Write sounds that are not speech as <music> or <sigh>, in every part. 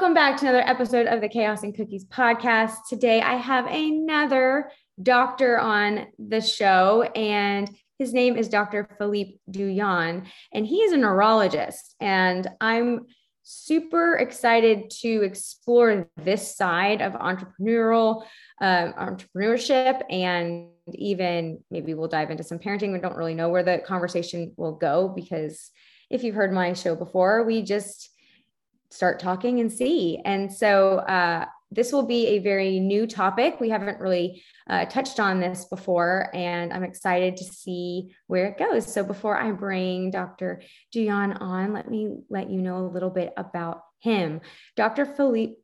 Welcome back to another episode of the Chaos and Cookies podcast. Today, I have another doctor on the show, and his name is Dr. Philippe Douyon, and he is a neurologist. And I'm super excited to explore this side of entrepreneurial uh, entrepreneurship and even maybe we'll dive into some parenting we don't really know where the conversation will go because if you've heard my show before we just start talking and see and so uh, this will be a very new topic. We haven't really uh, touched on this before, and I'm excited to see where it goes. So, before I bring Dr. Douyon on, let me let you know a little bit about him. Dr. Philippe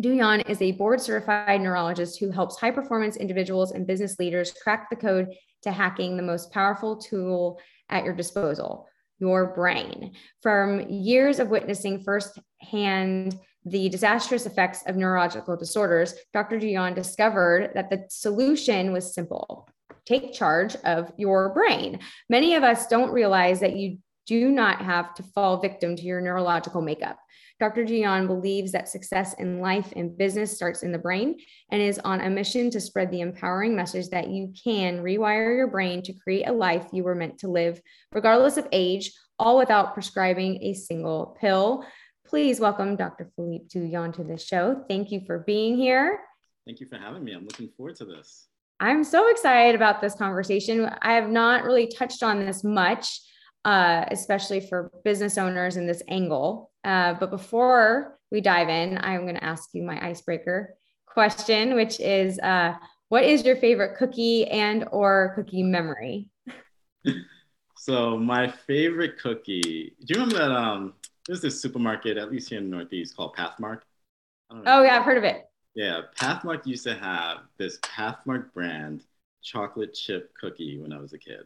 Douyon is a board certified neurologist who helps high performance individuals and business leaders crack the code to hacking the most powerful tool at your disposal your brain. From years of witnessing firsthand the disastrous effects of neurological disorders, Dr. Douyon discovered that the solution was simple take charge of your brain. Many of us don't realize that you do not have to fall victim to your neurological makeup. Dr. Douyon believes that success in life and business starts in the brain and is on a mission to spread the empowering message that you can rewire your brain to create a life you were meant to live, regardless of age, all without prescribing a single pill. Please welcome Dr. Philippe Douyon to the show. Thank you for being here. Thank you for having me. I'm looking forward to this. I'm so excited about this conversation. I have not really touched on this much, uh, especially for business owners in this angle. Uh, but before we dive in, I'm going to ask you my icebreaker question, which is, uh, what is your favorite cookie and or cookie memory? <laughs> so my favorite cookie. Do you remember that? Um, there's this supermarket, at least here in the Northeast, called Pathmark. Oh yeah, I've heard of it. Yeah, Pathmark used to have this Pathmark brand chocolate chip cookie when I was a kid.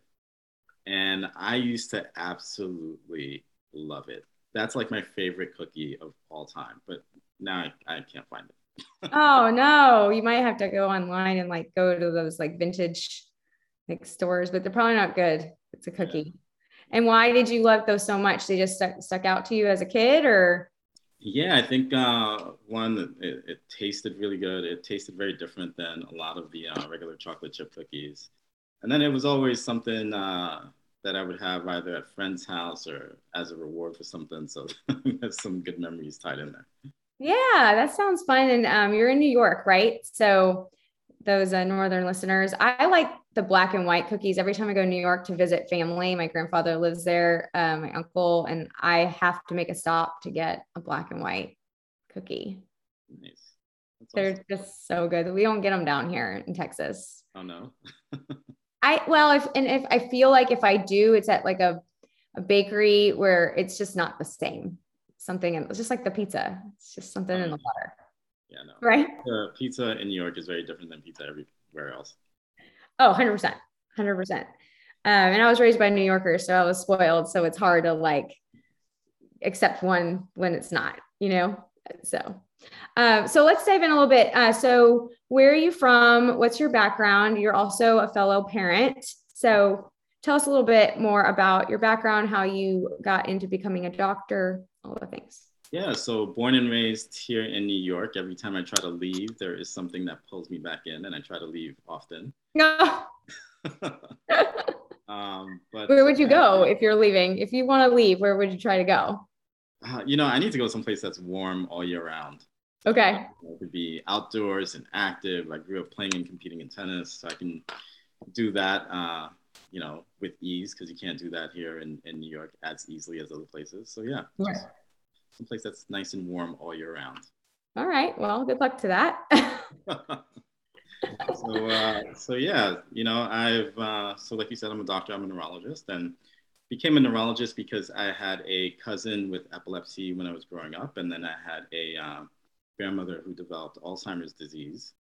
And I used to absolutely love it. That's like my favorite cookie of all time. But now I, I can't find it. <laughs> oh no, you might have to go online and like go to those like vintage like stores, but they're probably not good. It's a cookie. And why did you love those so much? They just stuck, stuck out to you as a kid or? Yeah, I think uh, one, it, it, tasted really good. It tasted very different than a lot of the uh, regular chocolate chip cookies. And then it was always something uh, that I would have either at friend's house or as a reward for something. So <laughs> there's some good memories tied in there. Yeah, that sounds fun. And um, you're in New York, right? So those uh, northern listeners, I like the black and white cookies every time I go to New York to visit family. My grandfather lives there, uh, my uncle, and I have to make a stop to get a black and white cookie. Nice. They're awesome. just so good. We don't get them down here in Texas. Oh no. <laughs> I well, if and if I feel like if I do, it's at like a, a bakery where it's just not the same. Something and it's just like the pizza. It's just something in the water. Yeah, no. Right. The pizza in New York is very different than pizza everywhere else. Oh, 100%. 100%. Um, and I was raised by New Yorkers, so I was spoiled. So it's hard to like accept one when it's not, you know? So, uh, so let's dive in a little bit. Uh, so, where are you from? What's your background? You're also a fellow parent. So, tell us a little bit more about your background, how you got into becoming a doctor, all the things. Yeah, so born and raised here in New York. Every time I try to leave, there is something that pulls me back in, and I try to leave often. <laughs> No. <laughs> um, but where would you go if you're leaving? If you want to leave, where would you try to go? Uh, you know, I need to go someplace that's warm all year round. Okay. It could be outdoors and active. I grew up playing and competing in tennis, so I can do that. Uh, you know, with ease because you can't do that here in, in New York as easily as other places. So yeah, someplace that's nice and warm all year round. All right. Well, good luck to that. <laughs> so, uh, so yeah, you know, I've uh, so like you said, I'm a doctor. I'm a neurologist, and became a neurologist because I had a cousin with epilepsy when I was growing up, and then I had a uh, grandmother who developed Alzheimer's disease.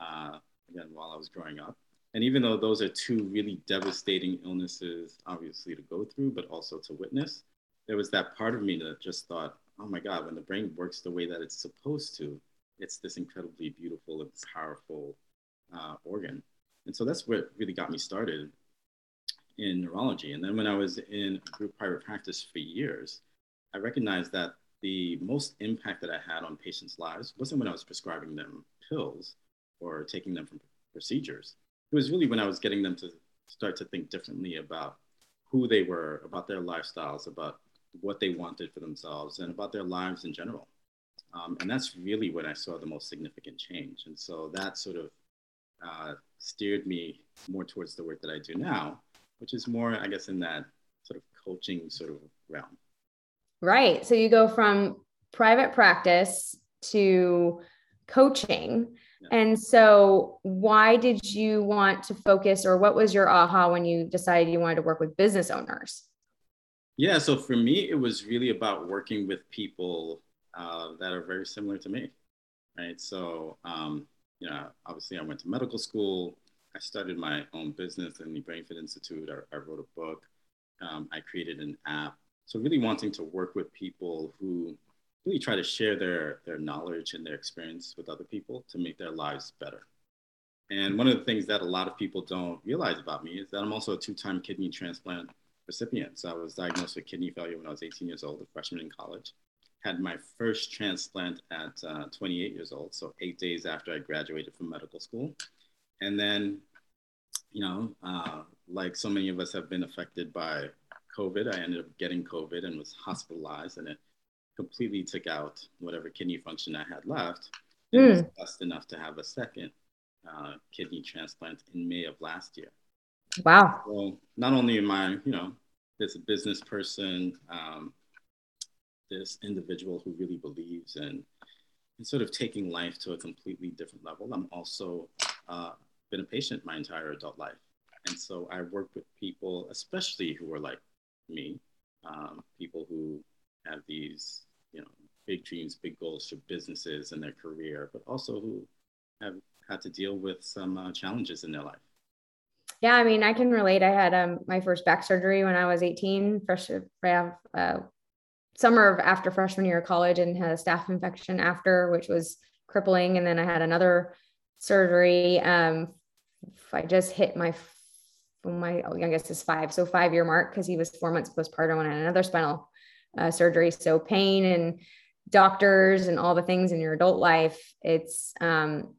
Uh, again while I was growing up. And even though those are two really devastating illnesses, obviously to go through, but also to witness, there was that part of me that just thought, oh my God, when the brain works the way that it's supposed to, it's this incredibly beautiful and powerful uh, organ. And so that's what really got me started in neurology. And then when I was in group private practice for years, I recognized that the most impact that I had on patients' lives wasn't when I was prescribing them pills or taking them from procedures. It was really when I was getting them to start to think differently about who they were, about their lifestyles, about what they wanted for themselves, and about their lives in general. Um, and that's really when I saw the most significant change. And so that sort of uh, steered me more towards the work that I do now, which is more, I guess, in that sort of coaching sort of realm. Right. So you go from private practice to coaching. Yeah. And so, why did you want to focus, or what was your aha when you decided you wanted to work with business owners? Yeah. So, for me, it was really about working with people uh, that are very similar to me. Right. So, um, you know, obviously, I went to medical school. I started my own business in the BrainFit Institute. I, I wrote a book. Um, I created an app. So really wanting to work with people who really try to share their, their knowledge and their experience with other people to make their lives better. And one of the things that a lot of people don't realize about me is that I'm also a two-time kidney transplant recipient. So I was diagnosed with kidney failure when I was 18 years old, a freshman in college. Had my first transplant at uh, 28 years old, so eight days after I graduated from medical school. And then, you know, uh, like so many of us have been affected by COVID, I ended up getting COVID and was hospitalized, and it completely took out whatever kidney function I had left. Mm. was hmm. just enough to have a second uh, kidney transplant in May of last year. Wow. So not only am I, you know, this business person, um, this individual who really believes in, in sort of taking life to a completely different level, I'm also uh, been a patient my entire adult life. And so I work with people, especially who are like me, um, people who have these, you know, big dreams, big goals for businesses and their career, but also who have had to deal with some uh, challenges in their life. Yeah, I mean, I can relate. I had um, my first back surgery when I was 18, fresh, uh, summer of after freshman year of college, and had a staph infection after, which was crippling. And then I had another surgery. Um, I just hit my my youngest is five, so five year mark because he was four months postpartum and another spinal uh, surgery. So pain and doctors and all the things in your adult life, it's um,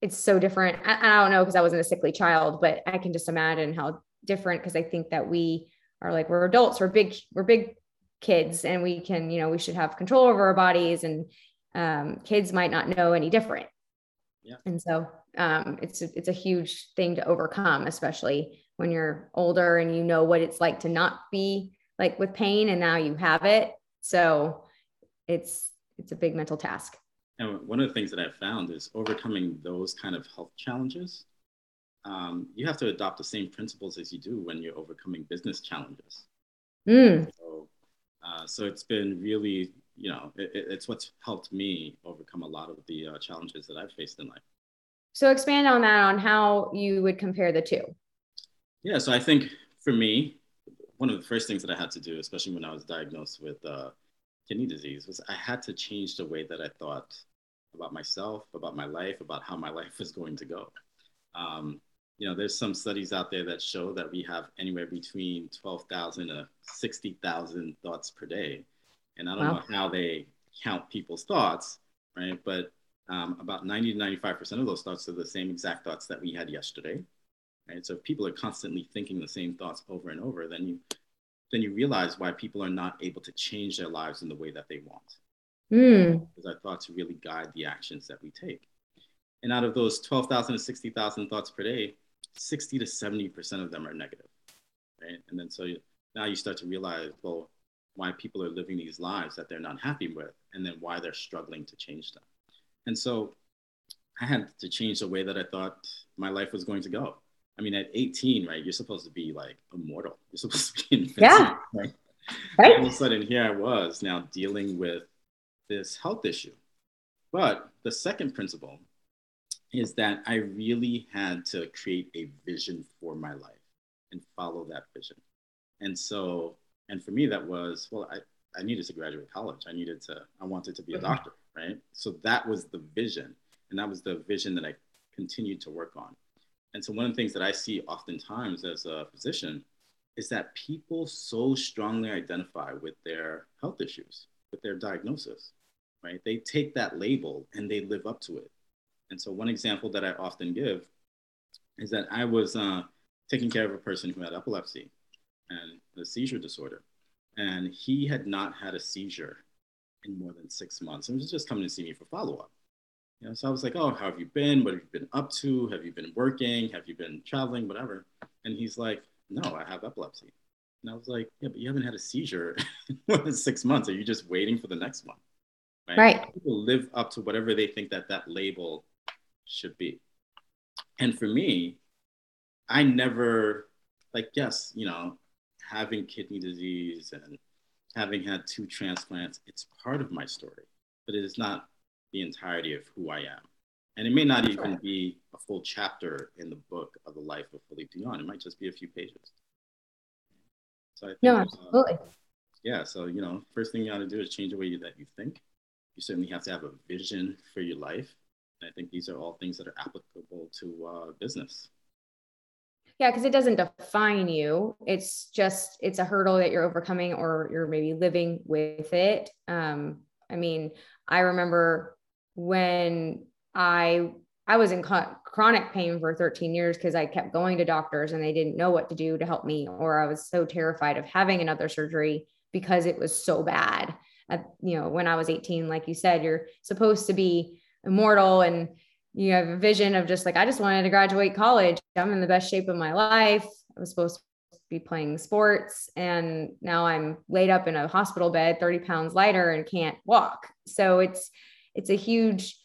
it's so different. I, I don't know because I wasn't a sickly child, but I can just imagine how different because I think that we are like we're adults, we're big, we're big kids, and we can you know we should have control over our bodies, and um, kids might not know any different. Yeah. And so um, it's a, it's a huge thing to overcome, especially when you're older and you know what it's like to not be like with pain and now you have it. So it's it's a big mental task. And one of the things that i've found is overcoming those kind of health challenges um, you have to adopt the same principles as you do when you're overcoming business challenges. Mm. so, uh, so it's been really you know it, it's what's helped me overcome a lot of the uh, challenges that i've faced in life. So expand on that on how you would compare the two yeah, so I think for me, one of the first things that I had to do, especially when I was diagnosed with uh, kidney disease, was I had to change the way that I thought about myself, about my life, about how my <laughs> life was going to go. Um, you know, there's some studies out there that show that we have anywhere between 12,000 to 60,000 thoughts per day. And I don't wow. know how they count people's thoughts, right? But um, about 90 to 95% of those thoughts are the same exact thoughts that we had yesterday right? So if people are constantly thinking the same thoughts over and over, then you then you realize why people are not able to change their lives in the way that they want. Mm. Because our thoughts really guide the actions that we take. And out of those 12,000 to 60,000 thoughts per day, 60 to 70% of them are negative, right? And then so you, now you start to realize, well, why people are living these lives that they're not happy with, and then why they're struggling to change them. And so I had to change the way that I thought my life was going to go. I mean, at 18, right, you're supposed to be like immortal. You're supposed to be invincible. Yeah. <laughs> Right? right. All of a sudden, here I was now dealing with this health issue. But the second principle is that I really had to create a vision for my life and follow that vision. And so, and for me, that was, well, I, I needed to graduate college. I needed to, I wanted to be a mm-hmm. doctor, right? So that was the vision. And that was the vision that I continued to work on. And so, one of the things that I see oftentimes as a physician is that people so strongly identify with their health issues, with their diagnosis, right? They take that label and they live up to it. And so, one example that I often give is that I was uh, taking care of a person who had epilepsy and a seizure disorder. And he had not had a seizure in more than six months and was just coming to see me for follow up. You know, so I was like, oh, how have you been? What have you been up to? Have you been working? Have you been traveling? Whatever. And he's like, no, I have epilepsy. And I was like, yeah, but you haven't had a seizure <laughs> in six months. Are you just waiting for the next one? Right. right. People live up to whatever they think that that label should be. And for me, I never, like, yes, you know, having kidney disease and having had two transplants, it's part of my story, but it is not the entirety of who I am. And it may not even be a full chapter in the book of the life of Philippe Douyon. It might just be a few pages. So I think, no, uh, absolutely. Uh, yeah. So, you know, first thing you got to do is change the way that you think. You certainly have to have a vision for your life. And I think these are all things that are applicable to uh, business. Yeah, because it doesn't define you. It's just it's a hurdle that you're overcoming, or you're maybe living with it. Um, I mean, I remember when I I was in chronic pain for 13 years because I kept going to doctors and they didn't know what to do to help me, or I was so terrified of having another surgery because it was so bad. You know, when I was 18, like you said, you're supposed to be immortal and you have a vision of just like, I just wanted to graduate college. I'm in the best shape of my life. I was supposed to be playing sports and now I'm laid up in a hospital bed, 30 pounds lighter and can't walk. So it's, it's a huge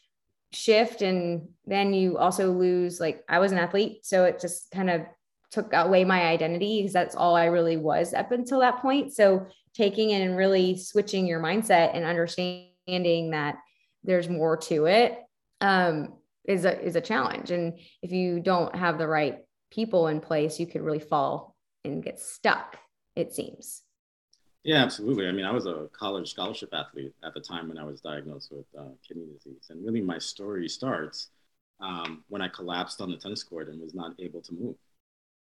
shift. And then you also lose, like, I was an athlete. So it just kind of took away my identity because that's all I really was up until that point. So taking and really switching your mindset and understanding that there's more to it um, is a is a challenge and if you don't have the right people in place you could really fall and get stuck it seems yeah absolutely. I mean i was a college scholarship athlete at the time when i was diagnosed with uh, kidney disease. And really my story starts um, when i collapsed on the tennis court and was not able to move.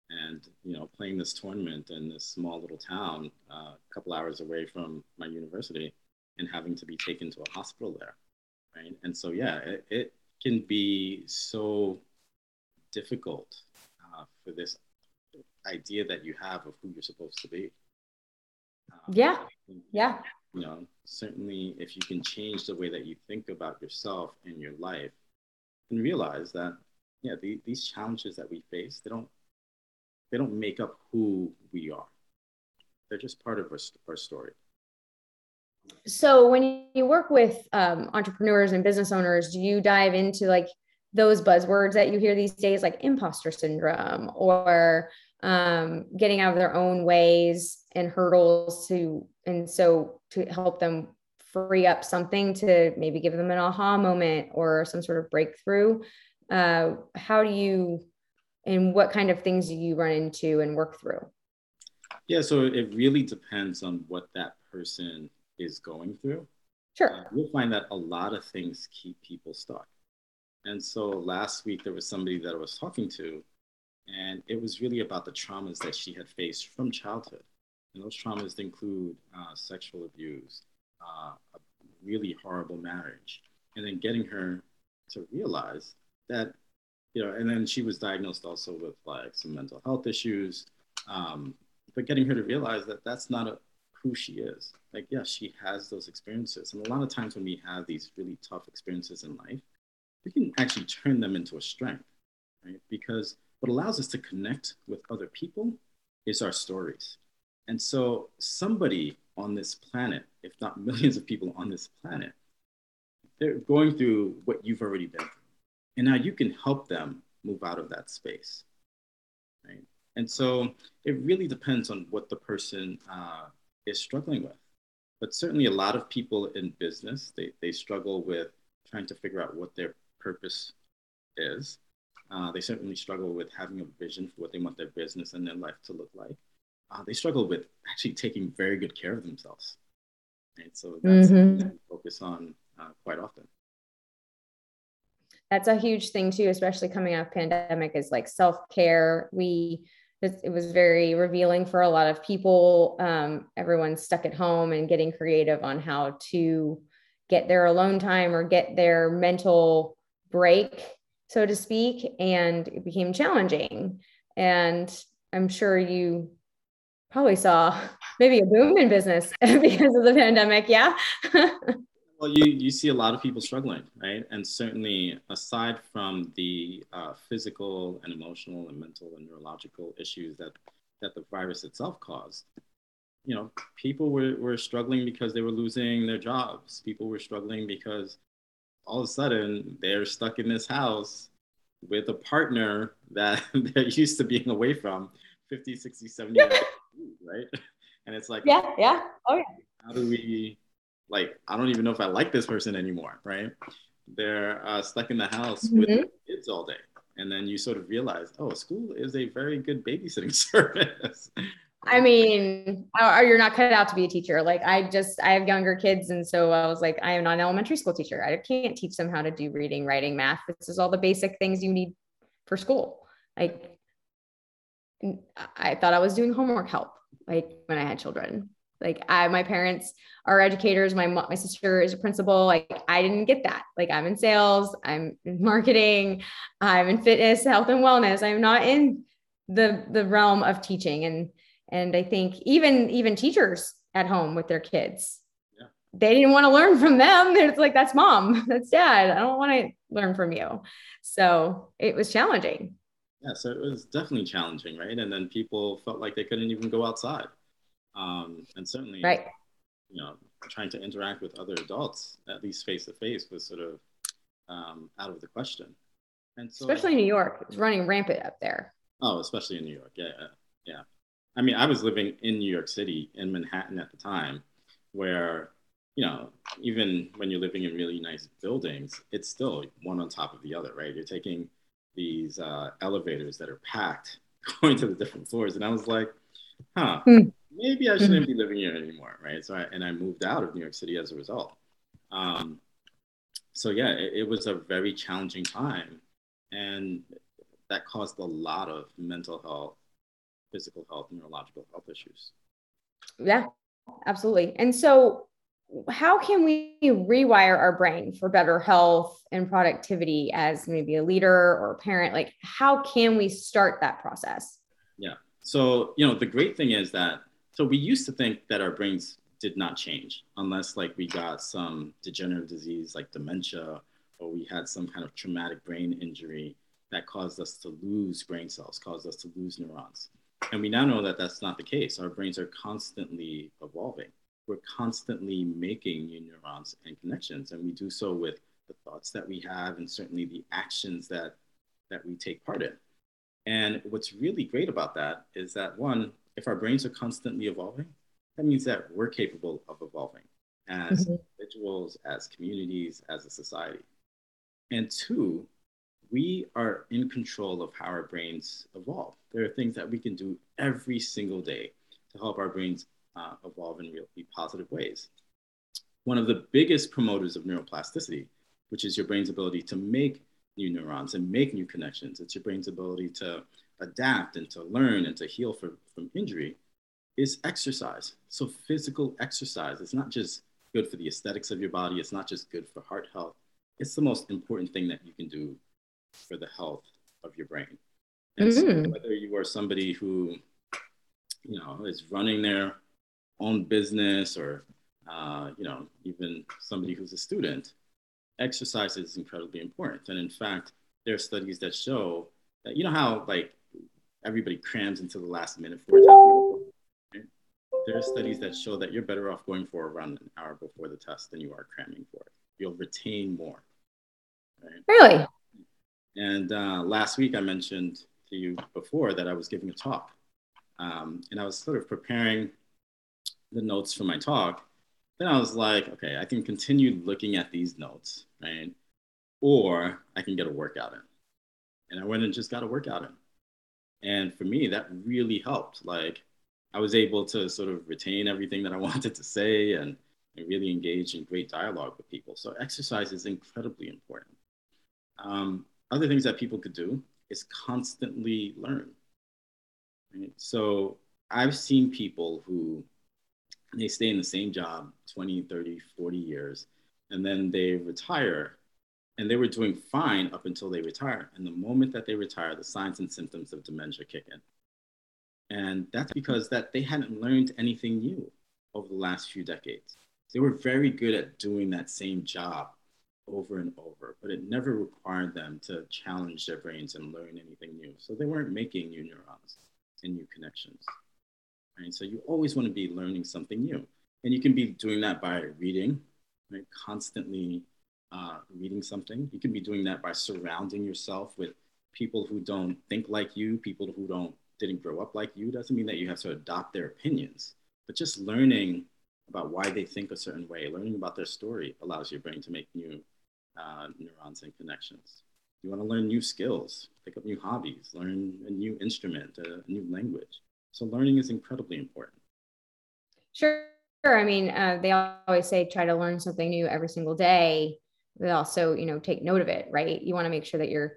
And you know playing this tournament in this small little town uh, a couple hours away from my university and having to be taken to a hospital there right? And so yeah it, it can be so difficult uh, for this idea that you have of who you're supposed to be. Um, yeah. Yeah. You know, certainly if you can change the way that you think about yourself and your life and realize that, yeah, the, these challenges that we face, they don't, they don't make up who we are. They're just part of our, our story so when you work with um, entrepreneurs and business owners do you dive into like those buzzwords that you hear these days like imposter syndrome or um, getting out of their own ways and hurdles to and so to help them free up something to maybe give them an aha moment or some sort of breakthrough uh, how do you and what kind of things do you run into and work through yeah so it really depends on what that person is going through, sure. Uh, you'll find that a lot of things keep people stuck. And so last week there was somebody that I was talking to, and it was really about the traumas that she had faced from childhood. And those traumas include uh, sexual abuse, uh, a really horrible marriage, and then getting her to realize that, you know, and then she was diagnosed also with like some mental health issues, um, but getting her to realize that that's not a, who she is. Like, yes, she has those experiences. And a lot of times when we have these really tough experiences in life, we can actually turn them into a strength, right? Because what allows us to connect with other people is our stories. And so somebody on this planet, if not millions of people on this planet, they're going through what you've already been through. And now you can help them move out of that space. Right? And so it really depends on what the person uh, is struggling with. But certainly a lot of people in business, they, they struggle with trying to figure out what their purpose is. Uh, they certainly struggle with having a vision for what they want their business and their life to look like. Uh, they struggle with actually taking very good care of themselves. And So that's mm-hmm. something that we focus on uh, quite often. That's a huge thing too, especially coming out of pandemic is like self-care. We it was very revealing for a lot of people. Um, everyone's stuck at home and getting creative on how to get their alone time or get their mental break, so to speak. And it became challenging. And I'm sure you probably saw <laughs> maybe a boom in business <laughs> because of the pandemic. Yeah. <laughs> well, you, you see a lot of people struggling, right? And certainly, aside from the uh, physical and emotional and mental and neurological issues that, that the virus itself caused, you know, people were, were struggling because they were losing their jobs. People were struggling because all of a sudden they're stuck in this house with a partner that <laughs> they're used to being away from 50, 60, 70 years, right? <laughs> And it's like, yeah, yeah. Oh, yeah. How do we, like, I don't even know if I like this person anymore, right? They're uh, stuck in the house mm-hmm. with kids all day. And then you sort of realize, oh, school is a very good babysitting <laughs> service. I mean, or you're not cut out to be a teacher. Like I just, I have younger kids. And so I was like, I am not an elementary school teacher. I can't teach them how to do reading, writing, math. This is all the basic things you need for school. Like I thought I was doing homework help, like when I had children. Like I, my parents are educators. My my sister is a principal. Like I didn't get that. Like I'm in sales. I'm in marketing. I'm in fitness, health, and wellness. I'm not in the the realm of teaching. And and i think even even teachers at home with their kids yeah. they didn't want to learn from them. It's like that's mom <laughs> that's dad. I don't want to learn from you. So it was challenging. Yeah so it was definitely challenging right? And then people felt like they couldn't even go outside. Um, and certainly right. you know trying to interact with other adults at least face to face was sort of um, out of the question. And so especially in new york it's running rampant up there. Oh especially in new york. Yeah yeah I mean, I was living in New York City in Manhattan at the time, where you know, even when you're living in really nice buildings, it's still one on top of the other, right? You're taking these uh, elevators that are packed, <laughs> going to the different floors, and I was like, huh, mm. maybe I shouldn't be living here anymore, right? So, I, and I moved out of New York City as a result. Um, so yeah, it, it was a very challenging time, and that caused a lot of mental health physical health, and neurological health issues. Yeah, absolutely. And so, how can we rewire our brain for better health and productivity as maybe a leader or a parent? Like, how can we start that process? Yeah. So, you know, the great thing is that, so we used to think that our brains did not change unless, like, we got some degenerative disease like dementia or we had some kind of traumatic brain injury that caused us to lose brain cells, caused us to lose neurons. And we now know that that's not the case. Our brains are constantly evolving. We're constantly making new neurons and connections, and we do so with the thoughts that we have and certainly the actions that, that we take part in. And what's really great about that is that one, if our brains are constantly evolving, that means that we're capable of evolving as mm-hmm. individuals, as communities, as a society. And two, we are in control of how our brains evolve. There are things that we can do every single day to help our brains uh, evolve in really positive ways. One of the biggest promoters of neuroplasticity, which is your brain's ability to make new neurons and make new connections, it's your brain's ability to adapt and to learn and to heal for, from injury, is exercise. So, physical exercise is not just good for the aesthetics of your body, it's not just good for heart health, it's the most important thing that you can do for the health of your brain. And mm-hmm. so whether you are somebody who, you know, is running their own business or, uh, you know, even somebody who's a student, exercise is incredibly important. And in fact, there are studies that show that, you know, how like everybody crams into the last minute for a test. There are studies that show that you're better off going for a run an hour before the test than you are cramming for it. You'll retain more. Right? Really? And uh, last week I mentioned to you before that I was giving a talk. Um, and I was sort of preparing the notes for my talk. Then I was like, okay, I can continue looking at these notes, right? Or I can get a workout in. and I went and just got a workout in. And for me, that really helped. Like I was able to sort of retain everything that I <laughs> wanted to say and, and really engage in great dialogue with people. So exercise is incredibly important. Um, other things that people could do is constantly learn. Right? So I've seen people who they stay in the same job 20, 30, 40 years, and then they retire and they were doing fine up until they retire. And the moment that they retire, the signs and symptoms of dementia kick in. And that's because that they hadn't learned anything new over the last few decades. They were very good at doing that same job over and over, but it never required them to challenge their brains and learn anything new. So they weren't making new neurons and new connections. Right? So you always want to be learning something new. And you can be doing that by reading, right? Constantly uh, reading something. You can be doing that by surrounding yourself with people who don't think like you, people who don't didn't grow up like you. Doesn't mean that you have to adopt their opinions, but just learning about why they think a certain way, learning about their story allows your brain to make new uh, neurons and connections. You want to learn new skills, pick up new hobbies, learn a new instrument, a, new language. So learning is incredibly important. Sure. I mean, uh, they always say try to learn something new every single day. But also, you know, take note of it, right? You want to make sure that you're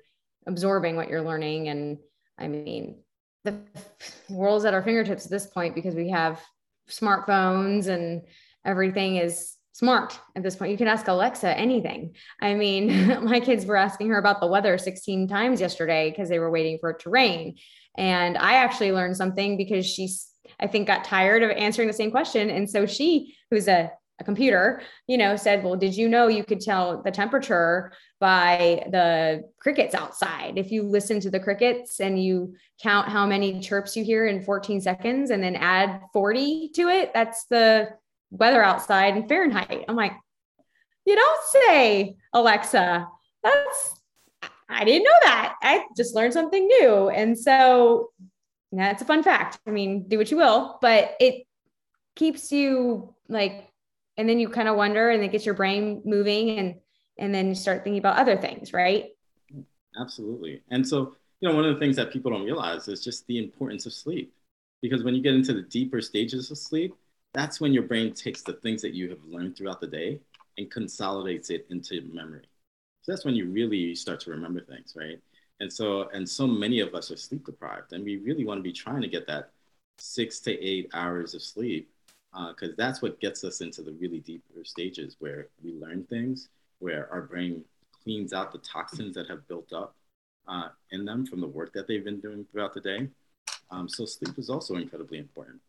absorbing what you're learning. And I mean, the world's at our fingertips at this point because we have smartphones and everything is smart at this point. You can ask Alexa anything. I mean, <laughs> my kids were asking her about the weather 16 times yesterday because they were waiting for it to rain. And I actually learned something because she's, I think, got tired of answering the same question. And so she, who's a, a computer, you know, said, Well, did you know you could tell the temperature by the crickets outside? If you listen to the crickets and you count how many chirps you hear in 14 seconds and then add 40 to it, that's the weather outside in Fahrenheit. I'm like, You don't say, Alexa. That's I didn't know that. I just learned something new. And so that's a fun fact. I mean, do what you will, but it keeps you like, and then you kind of wonder and it gets your brain moving and, and then you start thinking about other things, right? Absolutely. And so, you know, one of the things that people don't realize is just the importance of sleep. Because when you get into the deeper stages of sleep, that's when your brain takes the things that you have learned throughout the day and consolidates it into memory. So that's when you really start to remember things, right? And so, and so many of us are sleep deprived, and we really want to be trying to get that six to eight hours of sleep, because uh, that's what gets us into the really deeper stages where we learn things, where our brain cleans out the toxins that have built up uh, in them from the work that they've been doing throughout the day. Um, so sleep is also incredibly important.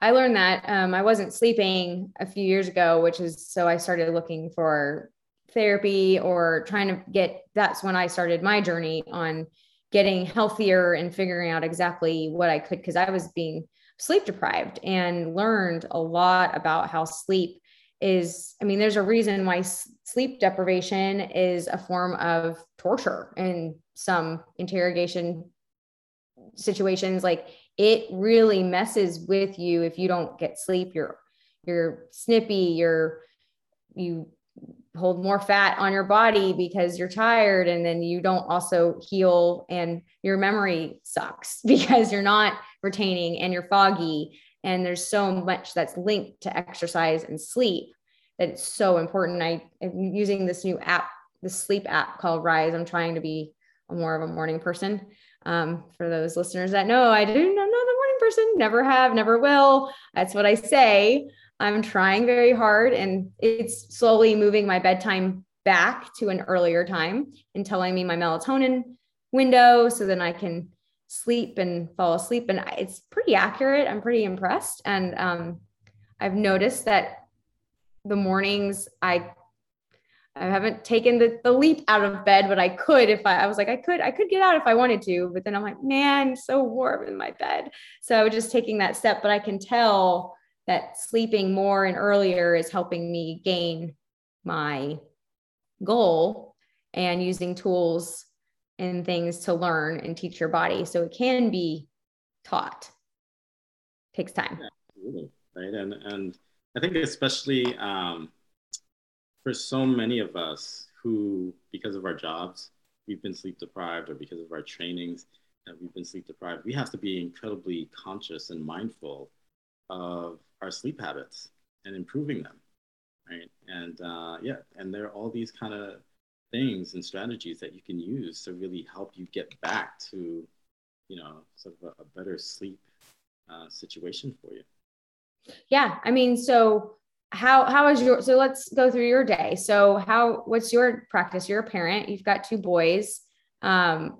I learned that um, I wasn't sleeping a few years ago, which is so I started looking for therapy or trying to get that's when I started my journey on getting healthier and figuring out exactly what I could because I was being sleep deprived and learned a lot about how sleep is I mean there's a reason why sleep deprivation is a form of torture in some interrogation situations like it really messes with you if you don't get sleep. You're you're snippy you're you hold more fat on your body because you're tired and then you don't also heal and your memory sucks <laughs> because you're not retaining and you're foggy and there's so much that's linked to exercise and sleep that it's so important. I am using this new app the sleep app called rise. I'm trying to be more of a morning person um, for those listeners that know i do not person never have never will that's what i say I'm trying very hard and it's slowly moving my bedtime back to an earlier time and telling me my melatonin window so then I can sleep and fall asleep. And it's pretty accurate. I'm pretty impressed. And um, I've noticed that the mornings I I haven't taken the, the leap out of bed, but I could if I, I was like, I could, I could get out if I wanted to, but then I'm like, man, so warm in my bed. So just taking that step, but I can tell that sleeping more and earlier is helping me gain my goal and using tools and things to learn and teach your body. So it can be taught. It takes time. Absolutely. Right. And and i think especially um, for so many of us who because of our jobs we've been sleep deprived or because of our trainings that we've been sleep deprived, we have to be incredibly conscious and mindful of our sleep habits and improving them, right? And uh, yeah, and there are all these kind of things and strategies that you can use to really help you get back to, you know, sort of a, a better sleep uh, situation for you. Yeah, I mean, so how how is your so let's go through your day. So how what's your practice? You're a parent. You've got two boys. Um,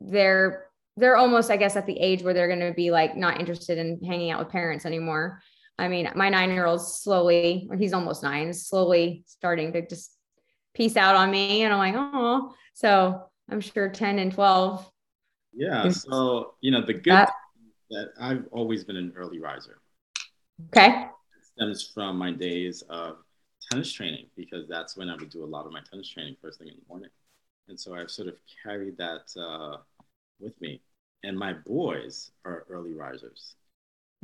they're they're almost, I guess, at the age where they're going to be like not interested in hanging out with parents anymore. I mean, my nine year old's slowly, or he's almost nine, slowly starting to just peace out on me. And I'm like, oh, so I'm sure 10 and 12. Yeah. So, you know, the good that, that I've always been an early riser. Okay. Stems from my days of tennis training because that's when I would do a lot of my tennis training first thing in the morning. And so I've sort of carried that uh, with me. And my boys are early risers.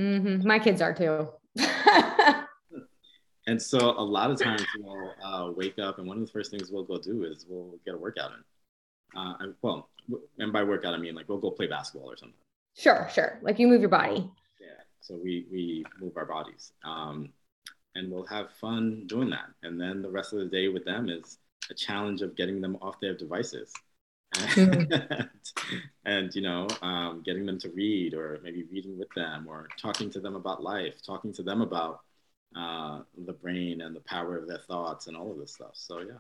Mm-hmm. My kids are too. <laughs> and so a lot of times we'll uh, wake up, and one of the first things we'll go do is we'll get a workout in. Uh, and, well, and by workout I mean like we'll go play basketball or something. Sure, sure. Like you move your body. So we we move our bodies, um, and we'll have fun doing that. And then the rest of the day with them is a challenge of getting them off their devices. And, <laughs> and you know um, getting them to read or maybe reading with them or talking to them about life talking to them about uh, the brain and the power of their thoughts and all of this stuff. So yeah.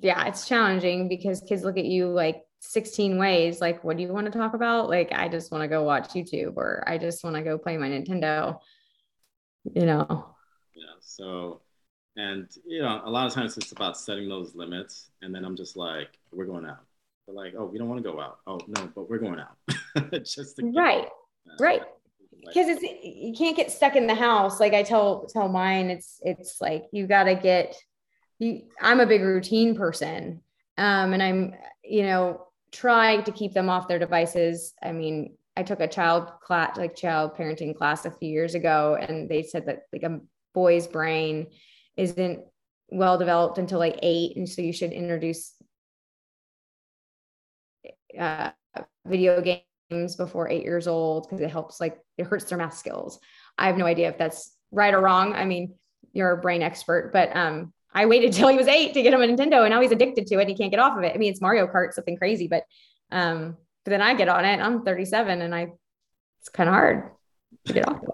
Yeah it's challenging because kids look at you like 16 ways like what do you want to talk about like i just want to go watch youtube or i just want to go play my nintendo you know yeah so and you know a lot of times it's about setting those limits and then i'm just like we're going out they're like, oh, we don't want to go out. Oh no, but we're going out. <laughs> Just to right, uh, right. Because it's you can't get stuck in the house. Like I tell tell mine, it's it's like you got to get. You, I'm a big routine person, um, and I'm you know trying to keep them off their devices. I mean, I took a child class, like child parenting class, a few years ago, and they said that like a boy's brain isn't well developed until like eight, and so you should introduce uh, video games before eight years old because it helps like it hurts their math skills. I have no idea if that's right or wrong. I mean, you're a brain expert, but um, I waited <laughs> till he was eight to get him a Nintendo, and now he's addicted to it. and he can't get off of it. I mean, it's Mario Kart, something crazy, but um, but then I get on it. I'm 37, and I it's kind of hard to get off. <laughs>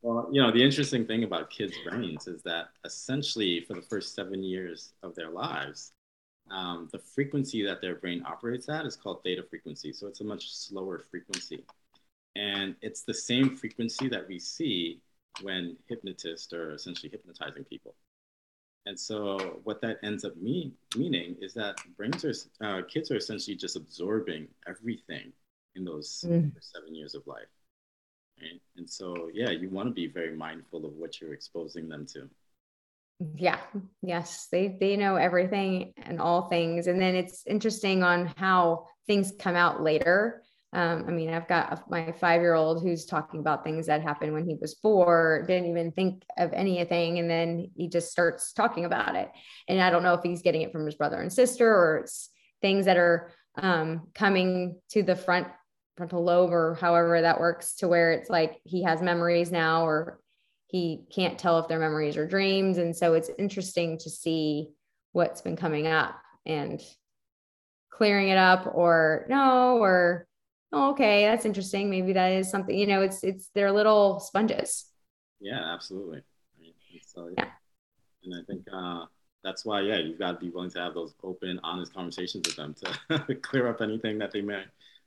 Well, you know, the interesting thing about kids' brains is that essentially for the first seven years of their lives, um, the frequency that their brain operates at is called theta frequency. So it's a much slower frequency. And it's the same frequency that we see when hypnotists are essentially hypnotizing people. And so what that ends up mean, meaning is that brains are, uh, kids are essentially just absorbing everything in those mm. seven years of life. Right? And so, yeah, you want to be very mindful of what you're exposing them to yeah yes they they know everything and all things and then it's interesting on how things come out later um, i mean i've got my five year old who's talking about things that happened when he was four didn't even think of anything and then he just starts talking about it and i don't know if he's getting it from his brother and sister or it's things that are um, coming to the front frontal lobe or however that works to where it's like he has memories now or he can't tell if they're memories or dreams. And so it's interesting to see what's been coming up and clearing it up or no, or oh, okay, that's interesting. Maybe that is something, you know, it's, it's, they're little sponges. Yeah, absolutely. So, yeah. And I think, uh, that's why, yeah, you've got to be willing to have those open, honest conversations with them to <laughs> clear up anything that they may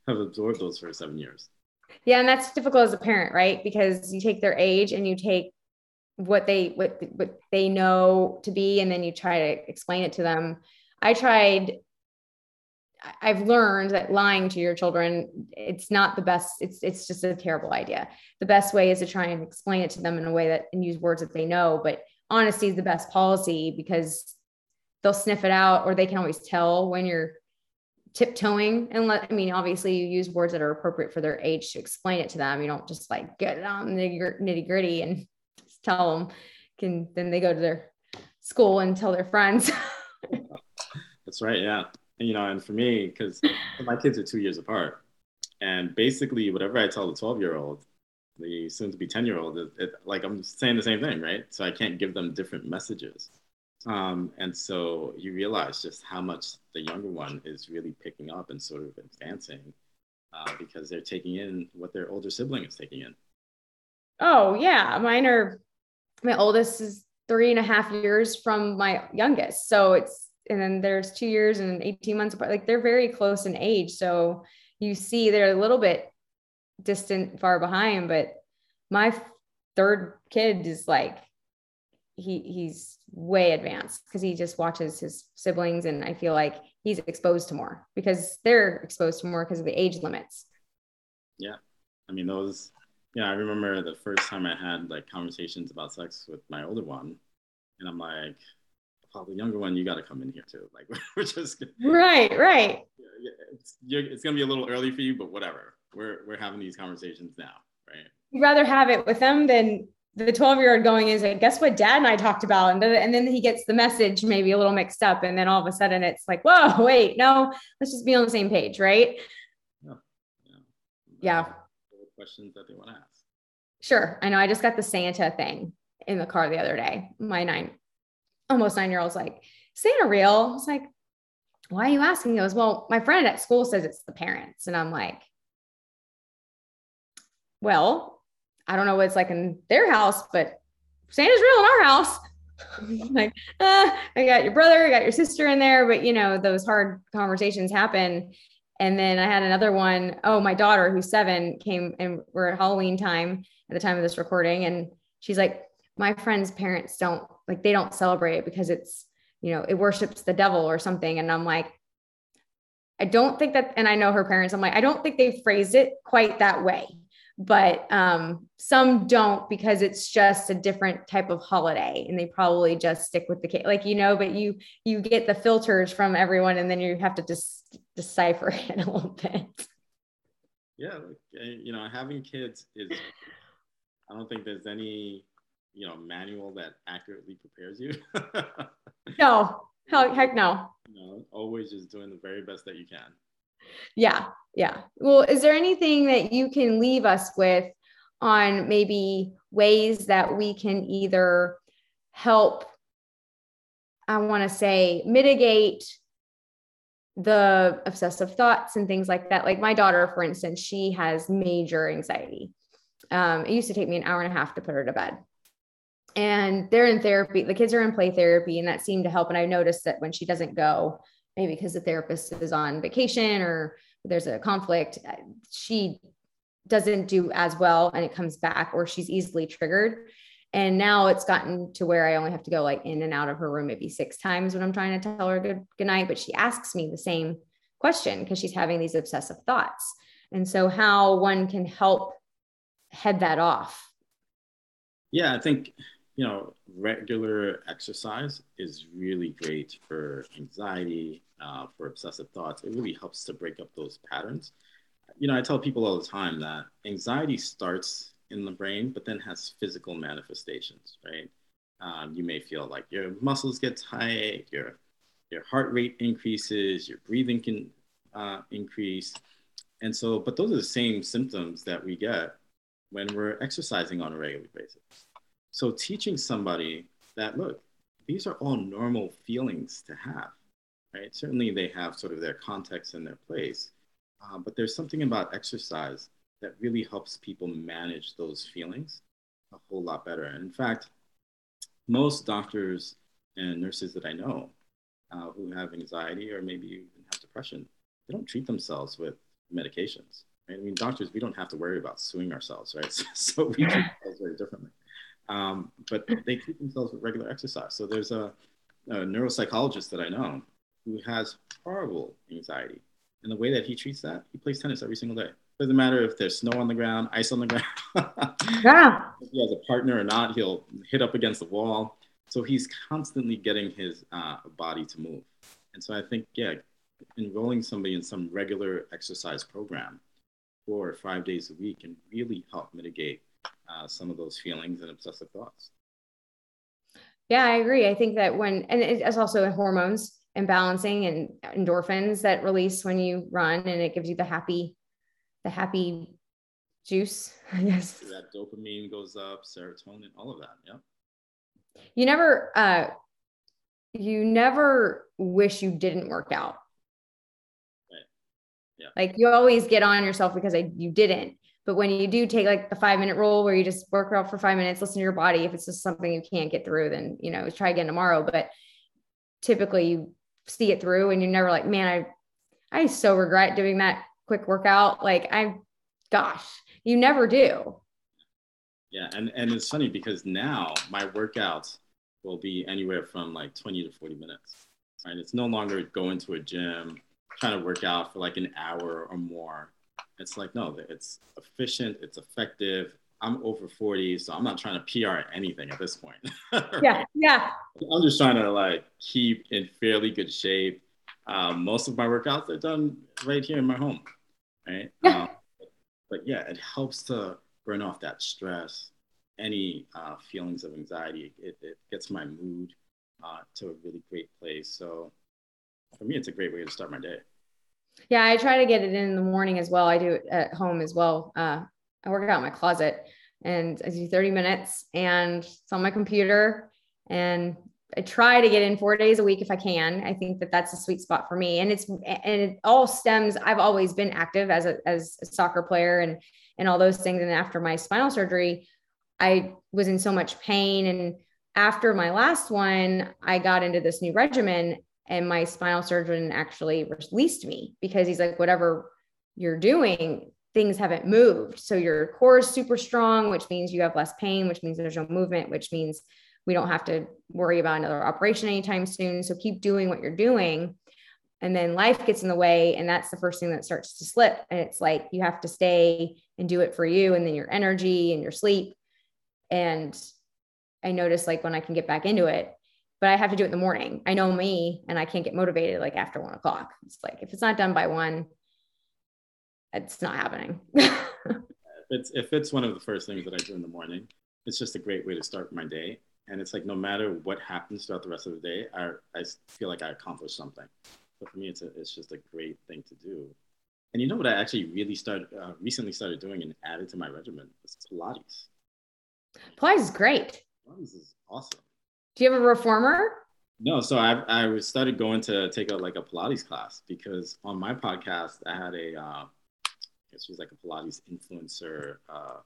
have absorbed those first seven years. Yeah, and that's difficult as a parent, right? Because you take their age and you take what they what what they know to be and then you try to explain it to them. I tried I've learned that lying to your children it's not the best it's it's just a terrible idea. The best way is to try and explain it to them in a way that and use words that they know, but honesty is the best policy because they'll sniff it out or they can always tell when you're tiptoeing. And let i mean obviously you use words that are appropriate for their age to explain it to them. You don't just like get it on the nitty gritty and tell them. Can then they go to their school and tell their friends. <laughs> That's right yeah you know, and for me, because <laughs> my kids are two years apart, and basically whatever I tell the 12 year old, the soon to be 10 year old, like I'm saying the same thing, right? So I can't give them different messages. Um, and so you realize just how much the younger one is really picking up and sort of advancing uh, because they're taking in what their older sibling is taking in. Oh, yeah. Mine are, my oldest is three and a half years from my youngest. So it's, and then there's two years and 18 months apart. Like they're very close in age. So you see they're a little bit distant, far behind, but my third kid is like, he he's way advanced because he just watches his siblings and I feel like he's exposed to more because they're exposed to more because of the age limits. Yeah. I mean those yeah, I remember the first time I had like conversations about sex with my older one and I'm like oh, the younger one, you got to come in here too. Like <laughs> we're just right, right. It's, it's gonna be a little early for you, but whatever. We're we're having these conversations now, right? You'd rather have it with them than the 12 year old going is like, guess what dad and I talked about? And, and then he gets the message maybe a little mixed up. And then all of a sudden it's like, whoa, <laughs> wait, no, let's just be on the same page, right? Yeah. Yeah. yeah. Questions that they want to ask. Sure. I know. I just got the Santa thing in the car the other day. My nine, almost nine year old's like, Santa real? I was like, why are you asking? He goes, well, my friend at school says it's the parents. And I'm like, well, I don't know what it's like in their house, but Santa's real in our house. <laughs> like, uh, I got your brother, I got your sister in there, but you know, those hard conversations happen. And then I had another one. Oh, my daughter, who's seven, came and we're at Halloween time at the time of this recording. And she's like, My friend's parents don't like, they don't celebrate it because it's, you know, it worships the devil or something. And I'm like, I don't think that, and I know her parents, I'm like, I don't think they phrased it quite that way but um, some don't because it's just a different type of holiday and they probably just stick with the cake like you know but you you get the filters from everyone and then you have to just decipher <laughs> it a little bit yeah eh, you know having kids is i don't think there's any you know manual that accurately prepares you? <laughs> No. Hell, heck no. Know always just doing the very best that you can. Yeah yeah. Well is there anything that you can leave us with on maybe ways that we can either help i want to say mitigate the obsessive thoughts and things like that? Like my daughter for instance she has major anxiety. Um, it used to take me an hour and a half to put her to bed and they're in therapy the kids are in play therapy and that seemed to help and i noticed that when she doesn't go maybe because the therapist is on vacation or there's a conflict, uh, she doesn't do as well and it comes back or she's easily triggered. And now it's gotten to where I only have to go like in and out of her room maybe six times when I'm trying to tell her good, good night. But she asks me the same question because she's having these obsessive thoughts. And so, how one can help head that off? Yeah, I think you know, regular exercise is really great for anxiety, uh, for obsessive thoughts. It really helps to break up those patterns. You know, I tell people all the time that anxiety starts in the brain, but then has physical manifestations, right? Um, you may feel like your muscles get tight, your your heart rate increases, your breathing can uh, increase, and so. But those are the same symptoms that we get when we're exercising on a regular basis. So teaching somebody that, look, these are all normal feelings to have, right? Certainly they have sort of their context and their place, uh, but there's something about exercise that really helps people manage those feelings a whole lot better. And in fact, most doctors and nurses that I know uh, who have anxiety or maybe even have depression, they don't treat themselves with medications. Right? I mean, doctors, we don't have to worry about suing ourselves, right? So, <laughs> so we treat ourselves very differently. Um, but they treat themselves with regular exercise. So there's a, a neuropsychologist that I know who has horrible anxiety. And the way that he treats that, he plays tennis every single day. Doesn't matter if there's snow on the ground, ice on the ground. <laughs> yeah. If he has a partner or not, he'll hit up against the wall. So he's constantly getting his uh, body to move. And so I think, yeah, enrolling somebody in some regular exercise program four or five days a week can really help mitigate uh, some of those feelings and obsessive thoughts. Yeah, I agree. I think that when, and it's also hormones, and balancing and endorphins that release when you run and it gives you the happy the happy juice <laughs> i guess that dopamine goes up serotonin all of that yeah you never uh you never wish you didn't work out right. yeah. like you always get on yourself because I, you didn't but when you do take like the five minute rule where you just work out for five minutes listen to your body. If it's just something you can't get through then you know try again tomorrow. But typically you see it through and you're never like man i i so regret doing that quick workout. Like i gosh you never do. Yeah and and it's funny because now my workouts will be anywhere from like 20 to 40 minutes right? It's no longer going to a gym trying to work out for like an hour or more it's like no it's efficient it's effective I'm over 40, so I'm not trying to PR anything at this point. <laughs> yeah, yeah. I'm just trying to like keep in fairly good shape. Um, most of my workouts are done right here in my home, right? Yeah. Um, but yeah, it helps to burn off that stress, any uh, feelings of anxiety. It, it gets my mood uh, to a really great place. So for me, it's a great way to start my day. Yeah, I try to get it in, the morning as well. I do it at home as well. Uh, I work out in my closet and I do 30 minutes and it's on my computer and I try to get in four days a week if I can. I think that that's a sweet spot for me. And it's, and it all stems, I've always been active as a, as a soccer player and, and all those things. And after my spinal surgery, I was in so much pain. And after my last one, I got into this new regimen and my spinal surgeon actually released me because he's like, whatever you're doing, things haven't moved. So your core is super strong, which means you have less pain, which means there's no movement, which means we don't have to worry about another operation anytime soon. So keep doing what you're doing. And then life gets in the way. And that's the first thing that starts to slip. And it's like you have to stay and do it for you and then your energy and your sleep. And I notice like when I can get back into it, but I have to do it in the morning. I know me and I can't get motivated like after one o'clock. It's like if it's not done by one, it's not happening. if <laughs> it's if it's one of the first things that I do in the morning, it's just a great way to start my day. And it's like no matter what happens throughout the rest of the day, I I feel like I accomplished something. But for me, it's a, it's just a great thing to do. And you know what I actually really started uh, recently started doing and added to my regimen is Pilates. Pilates is great. Pilates is awesome. Do you have a reformer? No, so I I started going to take a like a Pilates class because on my podcast I had a uh, she was like a Pilates influencer uh,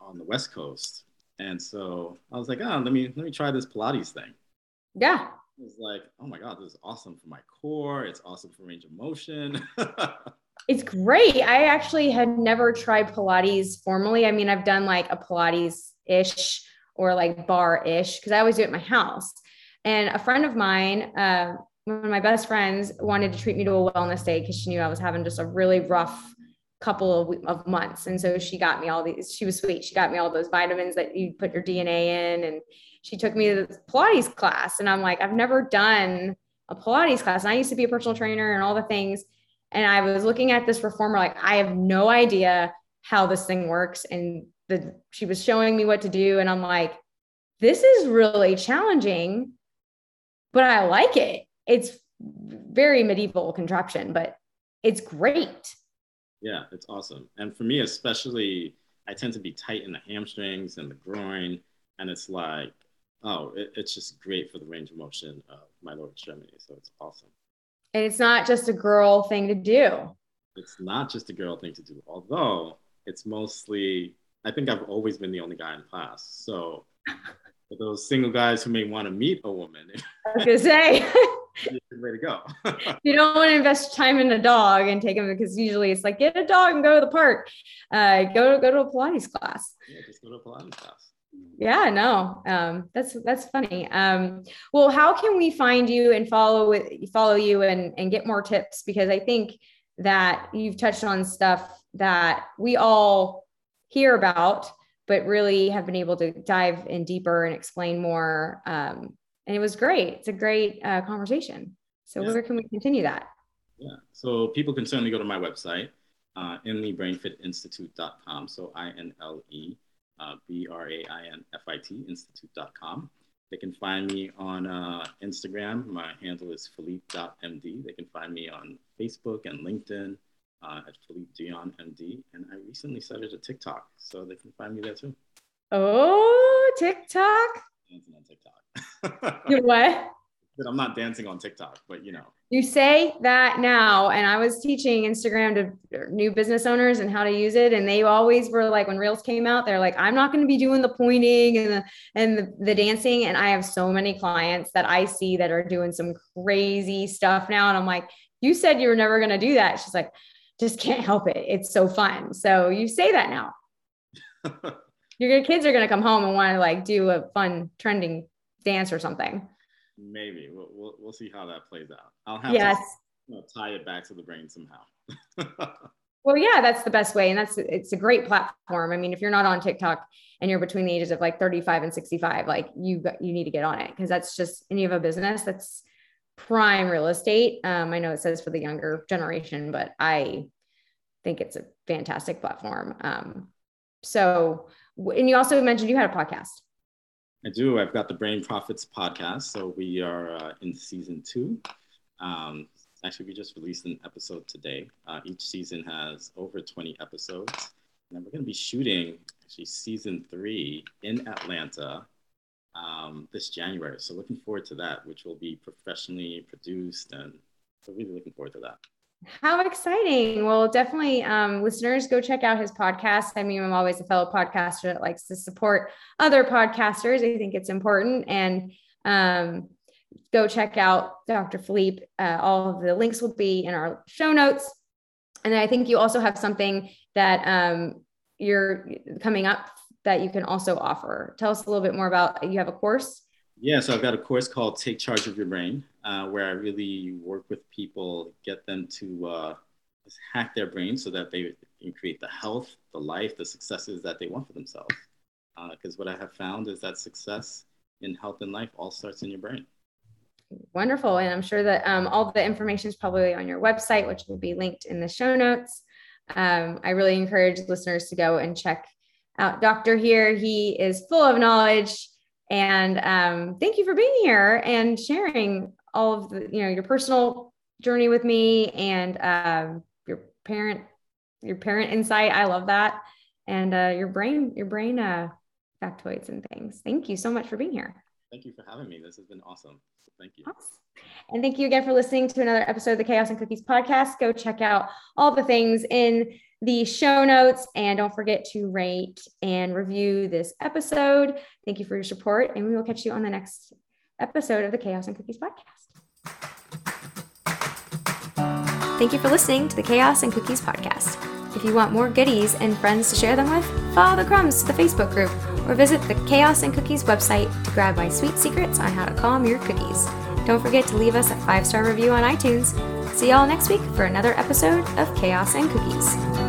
on the West Coast, and so I was like, oh, let me let me try this Pilates thing. Yeah. It was like, oh my god, this is awesome for my core. It's awesome for range of motion. <laughs> it's great. I actually had never tried Pilates formally. I mean, I've done like a Pilates ish or like barre ish because I always do it at my house. And a friend of mine, uh, one of my best friends, wanted to treat me to a wellness day because she knew I was having just a really rough couple of, of months. And so she got me all these, she was sweet. She got me all those vitamins that you put your DNA in. And she took me to the Pilates class. And I'm like, I've never done a Pilates class. And I used to be a personal trainer and all the things. And I was looking at this reformer, like, I have no idea how this thing works. And the, she was showing me what to do. And I'm like, this is really challenging, but I like it. It's very medieval contraption, but it's great. Yeah, it's awesome. And for me, especially, I tend to be tight in the hamstrings and the groin. And it's like, oh, it, it's just great for the range of motion of my lower extremity. So it's awesome. And it's not just a girl thing to do. It's not just a girl thing to do, although it's mostly, I think I've always been the only guy in class. So for those single guys who may want to meet a woman, <laughs> I was to say, <laughs> <laughs> way to go. you don't want to invest time in a dog and take him because usually it's like get a dog and go to the park. Uh, go go to a Pilates class. Yeah, just go to a Pilates class. Yeah, no, um, that's that's funny. Um, well, how can we find you and follow with follow you and and get more tips? Because I think that you've touched on stuff that we all hear about, but really have been able to dive in deeper and explain more um, and it was great. It's a great uh, conversation. So yeah. where can we continue that? Yeah. So people can certainly go to my website, uh, inlebrainfitinstitute.com. So I N L E uh, B R A I N F I T institute.com. They can find me on uh, Instagram. My handle is philippe.md. They can find me on Facebook and LinkedIn uh, at Philippe Douyon MD. And I recently started a TikTok, so they can find me there too. Oh, TikTok? Dancing on TikTok. you <laughs> what? I'm not dancing on TikTok, but you know. You say that now, and I was teaching Instagram to new business owners and how to use it, and they always were like, when Reels came out, they're like, "I'm not going to be doing the pointing and the and the, the dancing." And I have so many clients that I see that are doing some crazy stuff now, and I'm like, "You said you were never going to do that." She's like, "Just can't help it. It's so fun." So you say that now. <laughs> Your kids are going to come home and want to like do a fun trending dance or something. Maybe we'll, we'll, we'll see how that plays out. I'll have yes. to you know, tie it back to the brain somehow. <laughs> well, yeah, that's the best way, and that's it's a great platform. I mean, if you're not on TikTok and you're between the ages of like 35 and 65, like you you need to get on it because that's just and you have a business that's prime real estate. Um, I know it says for the younger generation, but I think it's a fantastic platform. Um, so, and you also mentioned you had a podcast. I do. I've got the Brain Profits podcast. So we are uh, in season two. Um, actually, we just released an episode today. Uh, each season has over 20 episodes. And we're going to be shooting actually season three in Atlanta um, this January. So looking forward to that, which will be professionally produced. And so really looking forward to that. How exciting. Well, definitely, um, listeners, go check out his podcast. I mean, I'm always a fellow podcaster that likes to support other podcasters. I think it's important. And um, go check out Dr. Philippe. Uh, all of the links will be in our show notes. And I think you also have something that um, you're coming up that you can also offer. Tell us a little bit more about you have a course. Yeah, so I've got a course called Take Charge of Your Brain uh, where I really work with people, get them to uh, hack their brain so that they can create the health, the life, the successes that they want for themselves. Because uh, what I have found is that success in health and life all starts in your brain. Wonderful. And I'm sure that um, all the information is probably on your website, which will be linked in the show notes. Um, I really encourage listeners to go and check out Dr. Here. He is full of knowledge. And um, thank you for being here and sharing all of the you know your personal journey with me and um, your parent your parent insight i love that and uh, your brain your brain uh, factoids and things thank you so much for being here thank you for having me this has been awesome thank you awesome. and thank you again for listening to another episode of the chaos and cookies podcast go check out all the things in the show notes and don't forget to rate and review this episode thank you for your support and we will catch you on the next episode of the Chaos and Cookies podcast. Thank you for listening to the Chaos and Cookies podcast. If you want more goodies and friends to share them with, follow the crumbs to the Facebook group or visit the Chaos and Cookies website to grab my sweet secrets on how to calm your cookies. Don't forget to leave us a five star review on iTunes. See y'all next week for another episode of Chaos and Cookies.